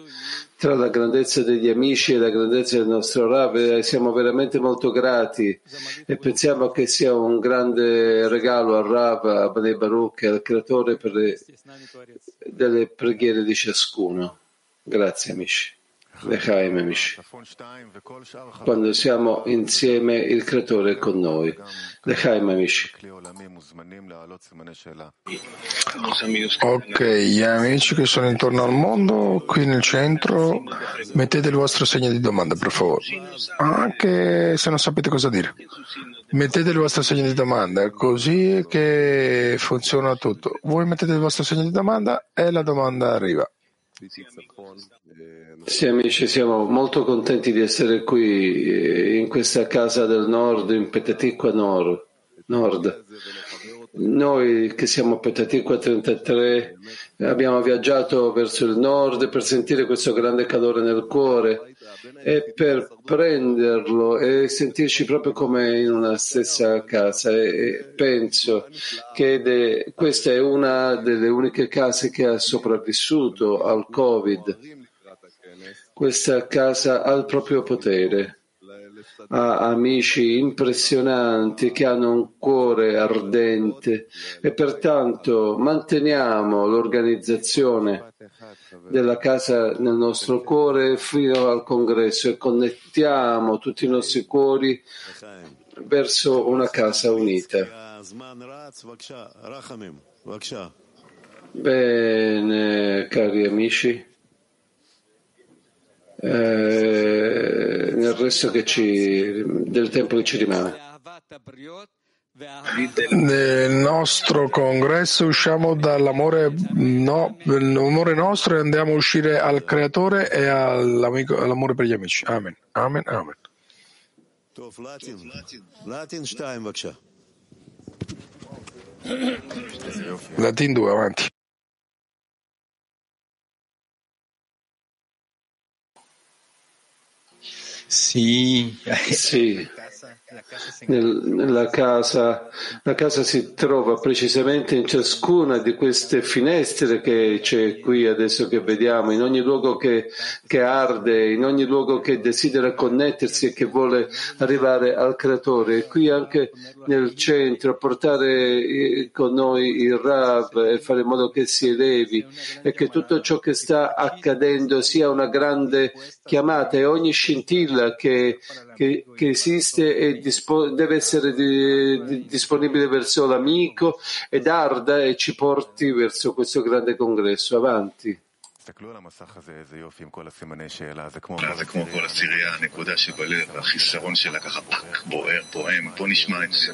tra la grandezza degli amici e la grandezza del nostro Rav e siamo veramente molto grati e pensiamo che sia un grande regalo al Rav, a Bnei Baruch al Creatore le, delle preghiere di ciascuno. Grazie amici. Lechaim amici. Quando siamo insieme il creatore è con noi. Lechaim amici. Ok, gli amici che sono intorno al mondo, qui nel centro, mettete il vostro segno di domanda, per favore. Anche se non sapete cosa dire. Mettete il vostro segno di domanda, così che funziona tutto. Voi mettete il vostro segno di domanda e la domanda arriva. Sì, amici, siamo molto contenti di essere qui eh, in questa casa del nord, in Petaticqua Nord. Noi che siamo Petaticqua 33 abbiamo viaggiato verso il nord per sentire questo grande calore nel cuore e per prenderlo e sentirci proprio come in una stessa casa. E penso che de, questa è una delle uniche case che ha sopravvissuto al Covid. Questa casa ha il proprio potere ha amici impressionanti che hanno un cuore ardente e pertanto manteniamo l'organizzazione della casa nel nostro cuore fino al congresso e connettiamo tutti i nostri cuori verso una casa unita. Bene, cari amici. Eh, nel resto ci, del tempo che ci rimane. Nel nostro congresso usciamo dall'amore, no, l'amore nostro e andiamo a uscire al creatore e all'amore per gli amici. Amen. Amen. Amen. Latin 2, avanti. Sì. sì. Nella casa, la casa si trova precisamente in ciascuna di queste finestre che c'è qui adesso che vediamo, in ogni luogo che, che arde, in ogni luogo che desidera connettersi e che vuole arrivare al creatore. E qui anche nel centro, portare eh, con noi il Rav e fare in modo che si elevi e che tutto ciò che sta accadendo sia una grande chiamata e ogni scintilla che, che, che esiste è dispo- deve essere di, di, disponibile verso l'amico ed arda e ci porti verso questo grande congresso. Avanti. תסתכלו על המסך הזה, איזה יופי עם כל הסימני שאלה, זה כמו... זה כמו כל הסירייה, הנקודה שבלב, החיסרון שלה ככה בוער, פועם, בוא נשמע את זה.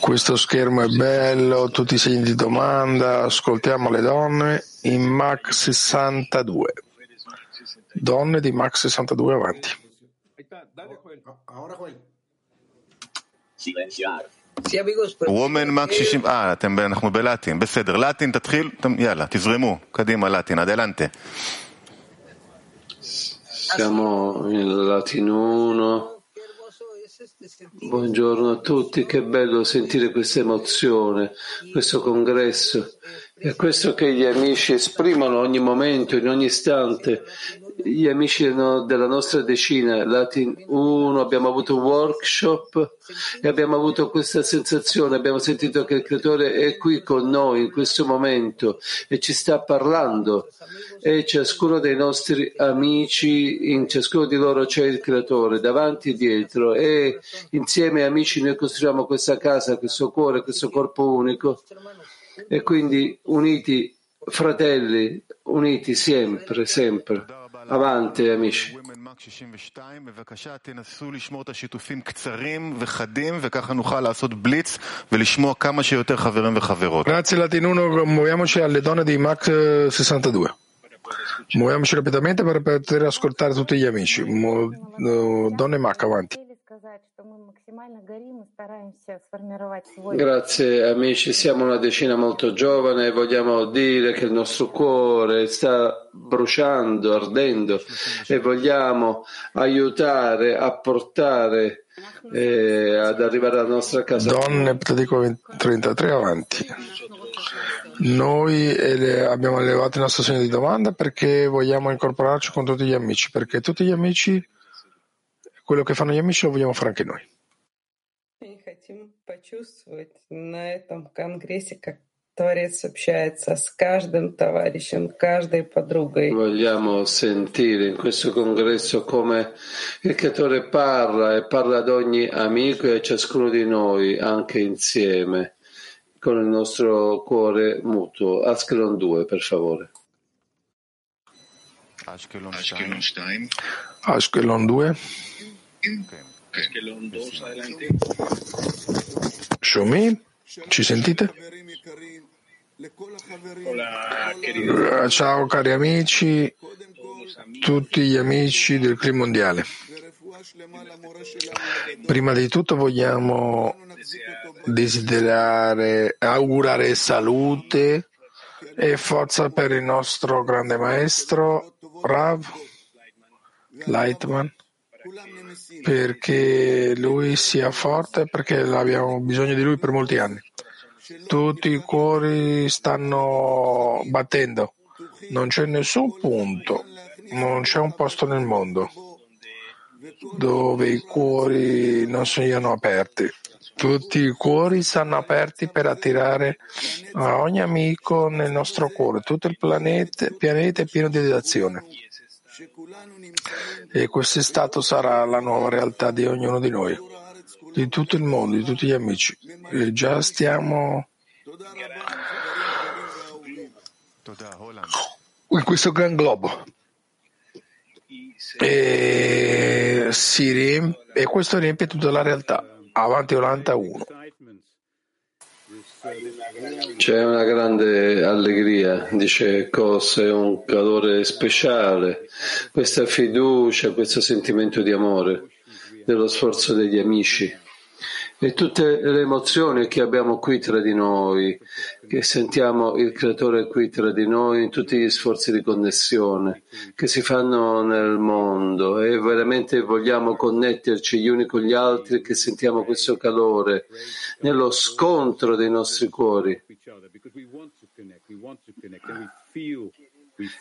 Questo schermo è bello, tutti i segni di domanda, ascoltiamo le donne in Mac 62. Donne di Mac 62 avanti. וומן מק 60, אה, אתם, אנחנו בלטין, בסדר, לטין תתחיל, יאללה, תזרמו, קדימה לטין, אדלנטה. Siamo in Latino 1. Buongiorno a tutti, che bello sentire questa emozione, questo congresso. È questo che gli amici esprimono ogni momento, in ogni istante. gli amici della nostra decina, Latin 1, abbiamo avuto un workshop e abbiamo avuto questa sensazione, abbiamo sentito che il creatore è qui con noi in questo momento e ci sta parlando. E ciascuno dei nostri amici, in ciascuno di loro c'è il creatore, davanti e dietro. E insieme amici noi costruiamo questa casa, questo cuore, questo corpo unico. E quindi uniti, fratelli, uniti sempre, sempre. Avanti, amici. Grazie Latino, muoviamoci alle donne di Mac 62. Eh, muoviamoci rapidamente per poter ascoltare tutti gli amici. Eh, donne Mac, avanti. Grazie amici, siamo una decina molto giovane e vogliamo dire che il nostro cuore sta bruciando, ardendo e vogliamo aiutare a portare eh, ad arrivare alla nostra casa. Donne, dico 33 avanti. Noi abbiamo elevato il nostro segno di domanda perché vogliamo incorporarci con tutti gli amici, perché tutti gli amici, quello che fanno gli amici lo vogliamo fare anche noi хотим почувствовать на этом конгрессе, как Творец общается с каждым товарищем, каждой подругой. Vogliamo sentire in questo congresso come il Creatore parla e parla ad ogni amico e a ciascuno di noi, anche insieme, con il nostro cuore mutuo. Askelon 2, per favore. Ashkelon 2. Ashkelon 2. Ashkelon 2, adelante. Show me. Ci sentite? Eh, Ciao cari amici, tutti gli amici del clima mondiale. Prima di tutto vogliamo desiderare, augurare salute e forza per il nostro grande maestro Rav Lightman perché lui sia forte perché abbiamo bisogno di lui per molti anni. Tutti i cuori stanno battendo, non c'è nessun punto, non c'è un posto nel mondo dove i cuori non siano aperti. Tutti i cuori stanno aperti per attirare a ogni amico nel nostro cuore. Tutto il pianeta, pianeta è pieno di azione. E quest'estate sarà la nuova realtà di ognuno di noi, di tutto il mondo, di tutti gli amici. E già stiamo in questo gran globo. E, riempie, e questo riempie tutta la realtà. Avanti Olanda 1. C'è una grande allegria, dice Cos, è un calore speciale, questa fiducia, questo sentimento di amore, dello sforzo degli amici e tutte le emozioni che abbiamo qui tra di noi, che sentiamo il Creatore qui tra di noi in tutti gli sforzi di connessione che si fanno nel mondo e veramente vogliamo connetterci gli uni con gli altri che sentiamo questo calore nello scontro dei nostri cuori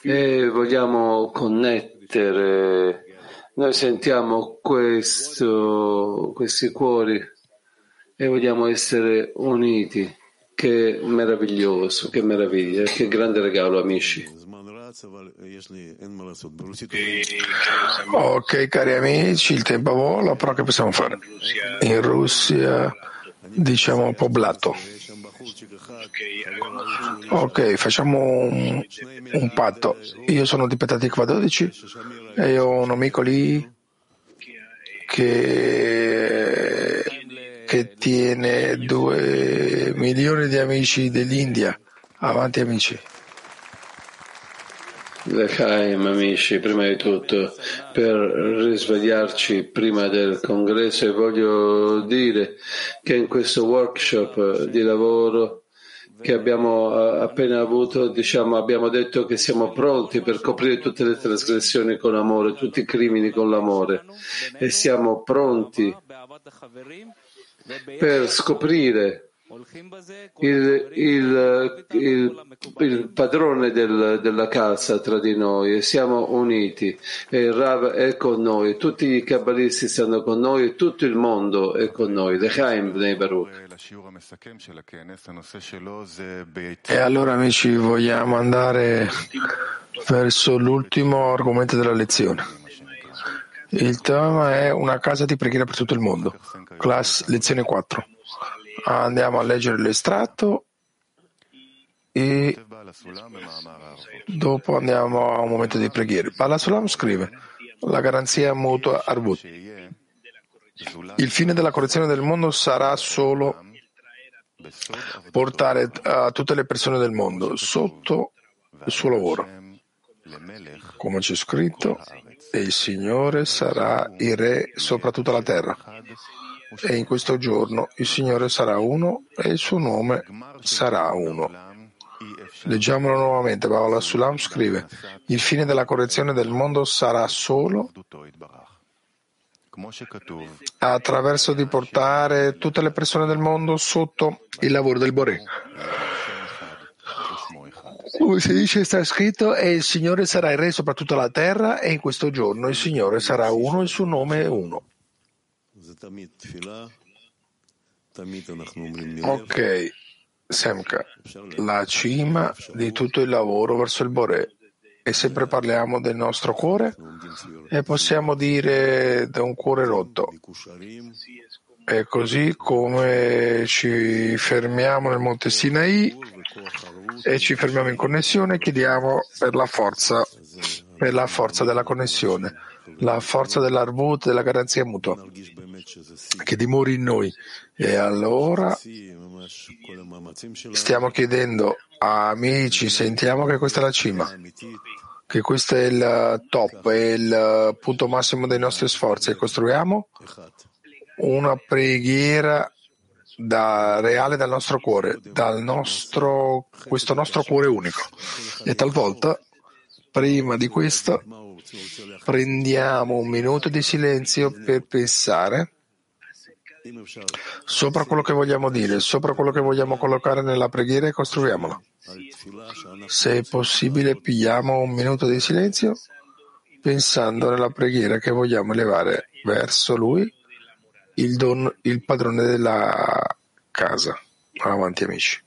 e vogliamo connettere. Noi sentiamo questo, questi cuori e vogliamo essere uniti. Che meraviglioso, che meraviglia, che grande regalo, amici. Ok, cari amici, il tempo vola, però che possiamo fare? In Russia, diciamo, poblato. Ok, facciamo un, un patto. Io sono di Petatikva 12 e ho un amico lì che che tiene due milioni di amici dell'India. Avanti amici. Lechaim, amici, prima di tutto, per risvegliarci prima del congresso, voglio dire che in questo workshop di lavoro che abbiamo appena avuto, diciamo, abbiamo detto che siamo pronti per coprire tutte le trasgressioni con amore, tutti i crimini con l'amore e siamo pronti per scoprire il, il, il, il padrone del, della casa tra di noi e siamo uniti e il Rav è con noi, tutti i kabbalisti stanno con noi e tutto il mondo è con noi. E allora amici vogliamo andare verso l'ultimo argomento della lezione. Il tema è una casa di preghiera per tutto il mondo. Class lezione 4. Andiamo a leggere l'estratto e dopo andiamo a un momento di preghiera. Balasulam scrive la garanzia mutua Arbut. Il fine della correzione del mondo sarà solo portare a tutte le persone del mondo sotto il suo lavoro. Come c'è scritto, e il Signore sarà il Re sopra tutta la terra. E in questo giorno il Signore sarà uno e il suo nome sarà uno. Leggiamolo nuovamente. Paola Sulam scrive: Il fine della correzione del mondo sarà solo attraverso di portare tutte le persone del mondo sotto il lavoro del Boré. Come si dice, sta scritto, e il Signore sarà il Re sopra tutta la terra, e in questo giorno il Signore sarà uno e il suo nome è uno. Ok. Semka, la cima di tutto il lavoro verso il Boré. E sempre parliamo del nostro cuore e possiamo dire da un cuore rotto. E così come ci fermiamo nel Monte Sinai e ci fermiamo in connessione, chiediamo per la forza, per la forza della connessione, la forza dell'arbut, della garanzia mutua, che dimori in noi. E allora stiamo chiedendo amici, sentiamo che questa è la cima, che questo è il top, è il punto massimo dei nostri sforzi e costruiamo una preghiera da, reale dal nostro cuore, dal nostro, questo nostro cuore unico. E talvolta, prima di questo, prendiamo un minuto di silenzio per pensare sopra quello che vogliamo dire, sopra quello che vogliamo collocare nella preghiera e costruiamola. Se è possibile, pigliamo un minuto di silenzio pensando nella preghiera che vogliamo elevare verso Lui, il, don, il padrone della casa. Avanti amici.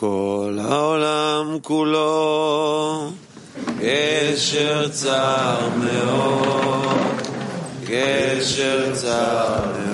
כל העולם כולו גשר צר מאוד, גשר צר מאוד,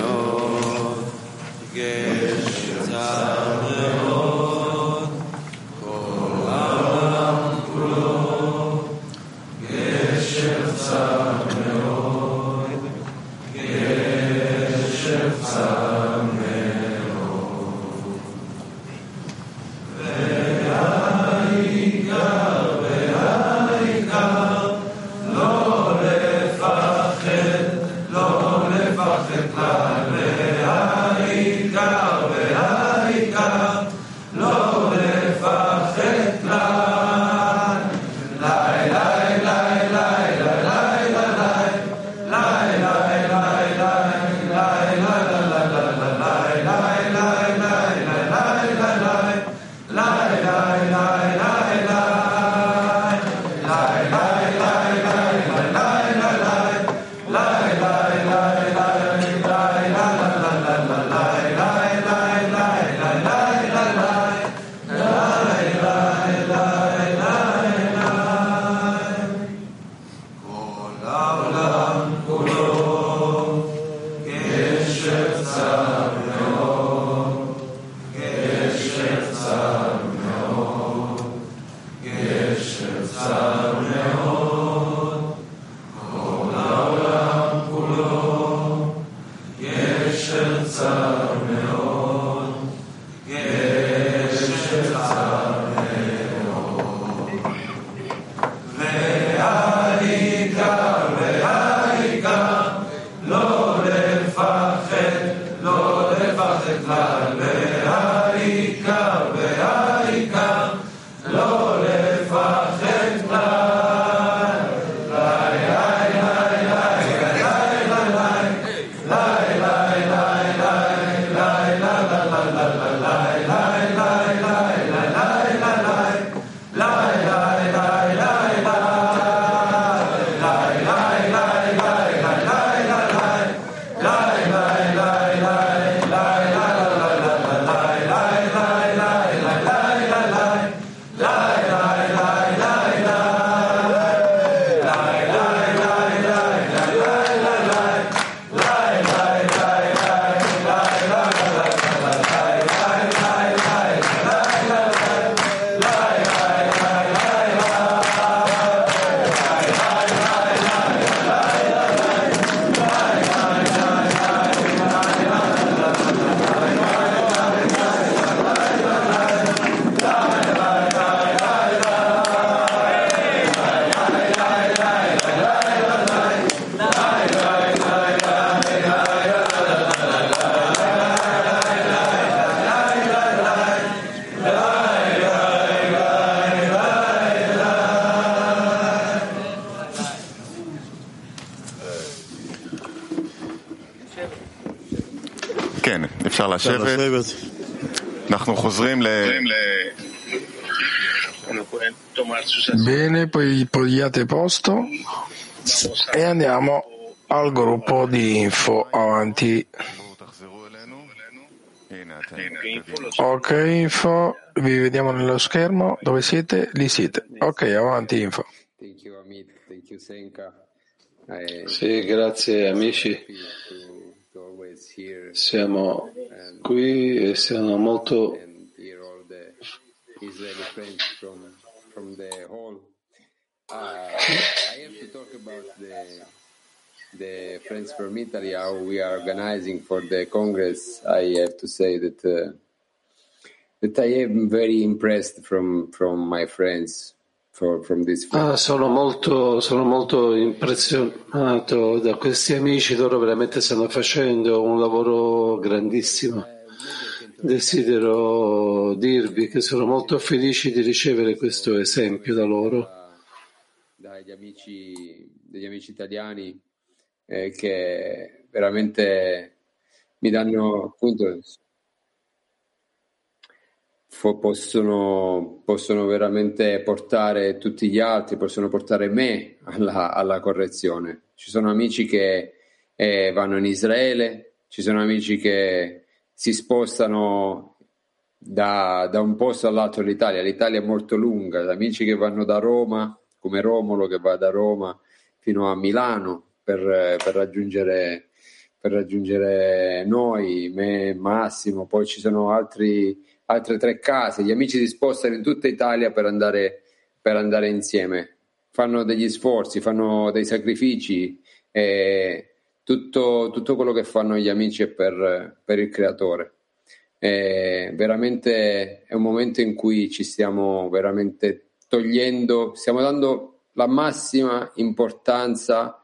la la la. לשבת. אנחנו חוזרים ל... Bene, poi togliate posto e andiamo al gruppo di info avanti. Ok, info, vi vediamo nello schermo. Dove siete? Lì siete. Ok, avanti, info. Thank you, Amit. Thank you, Senka. I Sì, grazie amici. Siamo qui e siamo molto the friends from Italy, how we are organizing for the Congress. I have to say that uh, that I am very impressed from from my friends. Ah, sono molto, sono molto impressionato da questi amici, loro veramente stanno facendo un lavoro grandissimo. Desidero dirvi che sono molto felice di ricevere questo esempio da loro. dagli amici, degli amici italiani eh, che veramente mi danno appunto possono, possono veramente portare tutti gli altri, possono portare me alla, alla correzione. Ci sono amici che eh, vanno in Israele, ci sono amici che si spostano da, da un posto all'altro dell'Italia. L'Italia è molto lunga, amici che vanno da Roma, come Romolo che va da Roma fino a Milano per, per raggiungere, per raggiungere noi, me, Massimo, poi ci sono altri, altre tre case, gli amici si spostano in tutta Italia per andare, per andare insieme, fanno degli sforzi, fanno dei sacrifici, e tutto, tutto quello che fanno gli amici è per, per il creatore. E veramente è un momento in cui ci stiamo veramente togliendo, stiamo dando la massima importanza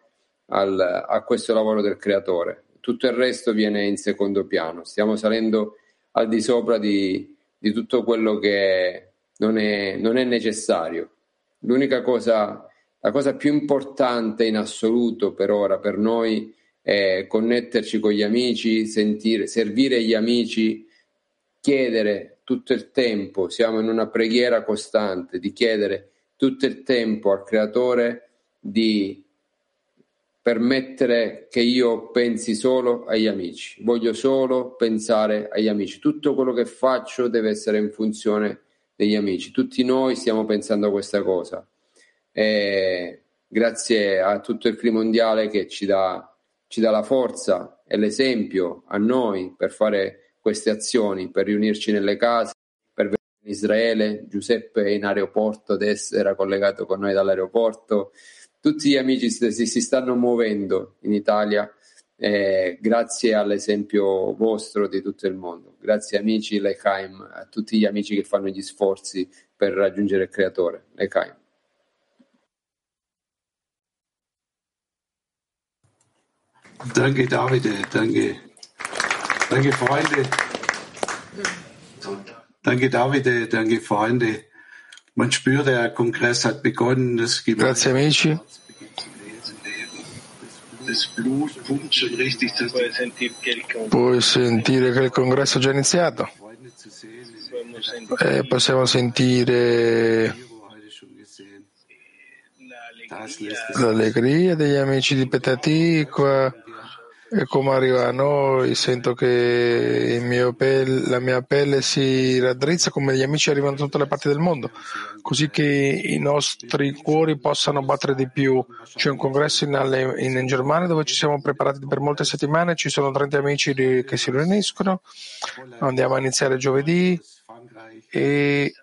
al, a questo lavoro del creatore. Tutto il resto viene in secondo piano. Stiamo salendo al di sopra di, di tutto quello che non è, non è necessario. L'unica cosa, la cosa più importante in assoluto per ora, per noi, è connetterci con gli amici, sentire, servire gli amici, chiedere tutto il tempo, siamo in una preghiera costante di chiedere tutto il tempo al creatore di permettere che io pensi solo agli amici, voglio solo pensare agli amici, tutto quello che faccio deve essere in funzione degli amici, tutti noi stiamo pensando a questa cosa. E grazie a tutto il clima mondiale che ci dà, ci dà la forza e l'esempio a noi per fare queste azioni, per riunirci nelle case, per venire in Israele, Giuseppe è in aeroporto, adesso era collegato con noi dall'aeroporto, tutti gli amici si, si stanno muovendo in Italia eh, grazie all'esempio vostro di tutto il mondo. Grazie amici Lechaim, a tutti gli amici che fanno gli sforzi per raggiungere il creatore. Lechaim. Danke, Davide, danke. Danke, Freunde. Danke, Davide, danke, Freunde. Grazie amici. Puoi sentire che il congresso è già iniziato. possiamo sentire E possiamo sentire l'allegria degli amici di Petatikwa e come arriva a noi sento che il mio pel- la mia pelle si raddrizza come gli amici arrivano da tutte le parti del mondo così che i nostri cuori possano battere di più. C'è un congresso in, in- in Germania dove ci siamo preparati per molte settimane ci sono 30 amici di- che si riuniscono. Andiamo a iniziare giovedì e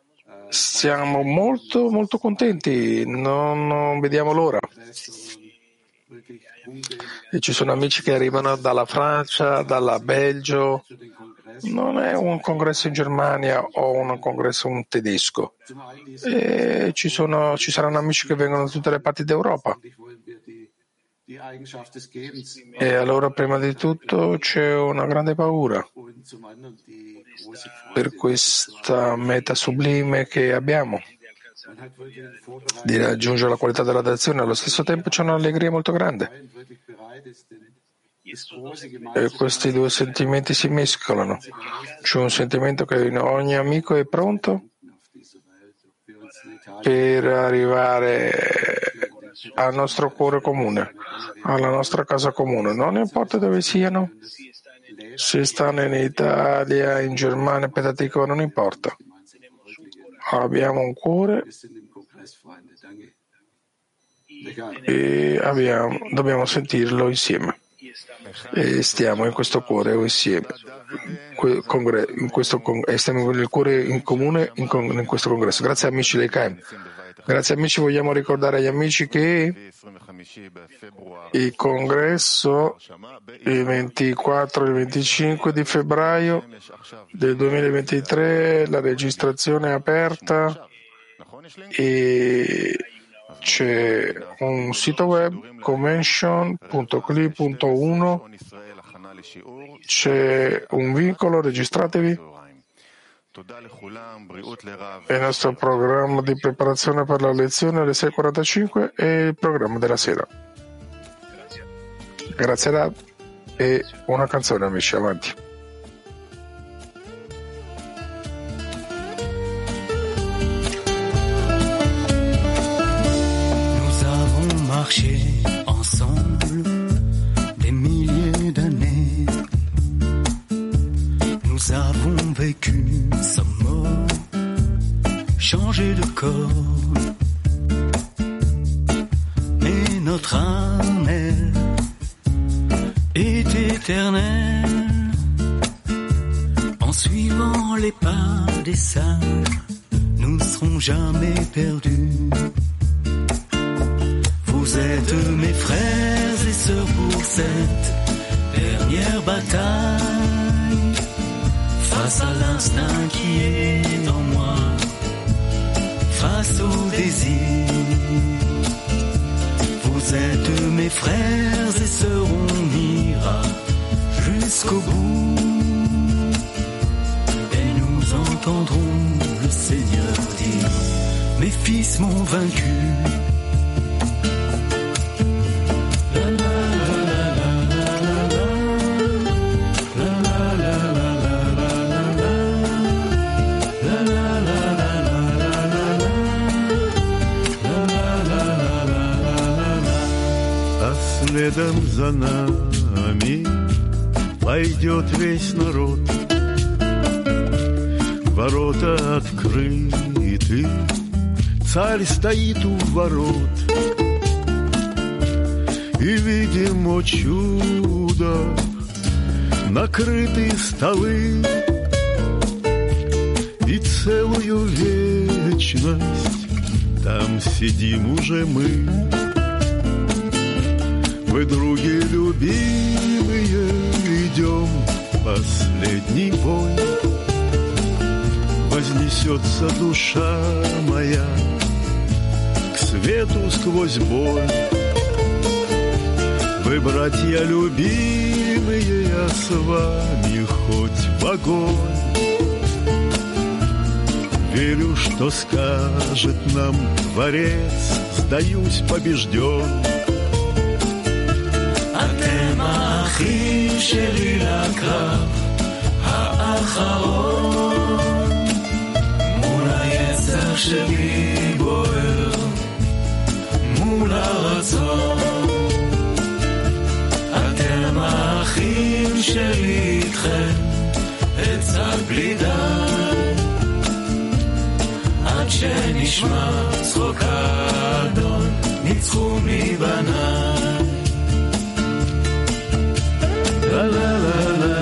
siamo molto molto contenti. Non, non vediamo l'ora e ci sono amici che arrivano dalla Francia, dalla Belgio. Non è un congresso in Germania o un congresso in tedesco. Ci, sono, ci saranno amici che vengono da tutte le parti d'Europa. E allora, prima di tutto, c'è una grande paura per questa meta sublime che abbiamo di raggiungere la qualità della relazione. Allo stesso tempo c'è un'allegria molto grande. e questi due sentimenti si mescolano. C'è un sentimento che ogni amico è pronto per arrivare al nostro cuore comune, alla nostra casa comune, non importa dove siano, se stanno in Italia, in Germania, Petatico, non importa. Abbiamo un cuore e abbiamo, dobbiamo sentirlo insieme. E stiamo in questo cuore insieme, in questo, stiamo nel cuore in comune in questo congresso. Grazie amici dei CAIM. Grazie amici, vogliamo ricordare agli amici che il congresso il 24 e il 25 di febbraio del 2023, la registrazione è aperta e c'è un sito web convention.cli.1 c'è un vincolo, registratevi il nostro programma di preparazione per la lezione alle 6.45 e il programma della sera. Grazie Rab e una canzone amici, avanti. Nous vécu sans mort, changé de corps. Mais notre âme, est éternelle. En suivant les pas des sages, nous ne serons jamais perdus. Vous êtes mes frères et sœurs pour cette dernière bataille. Face à l'instinct qui est en moi, face au désir. Vous êtes mes frères et sœurs, on ira jusqu'au bout. Et nous entendrons le Seigneur dire, mes fils m'ont vaincu. Следом за нами пойдет весь народ. Ворота открыты, царь стоит у ворот. И видим, о чудо, накрыты столы, И целую вечность там сидим уже мы. Вы, други любимые, идем последний бой. Вознесется душа моя к свету сквозь боль. Вы, братья любимые, я с вами хоть в огонь. Верю, что скажет нам Творец, сдаюсь побежден. שלי לקרב האחרון מול היצר שלי בוער מול הרצון אתם האחים שלי איתכם אצעד בלי די עד שנשמע צחוק האדון ניצחו מבניי la la la.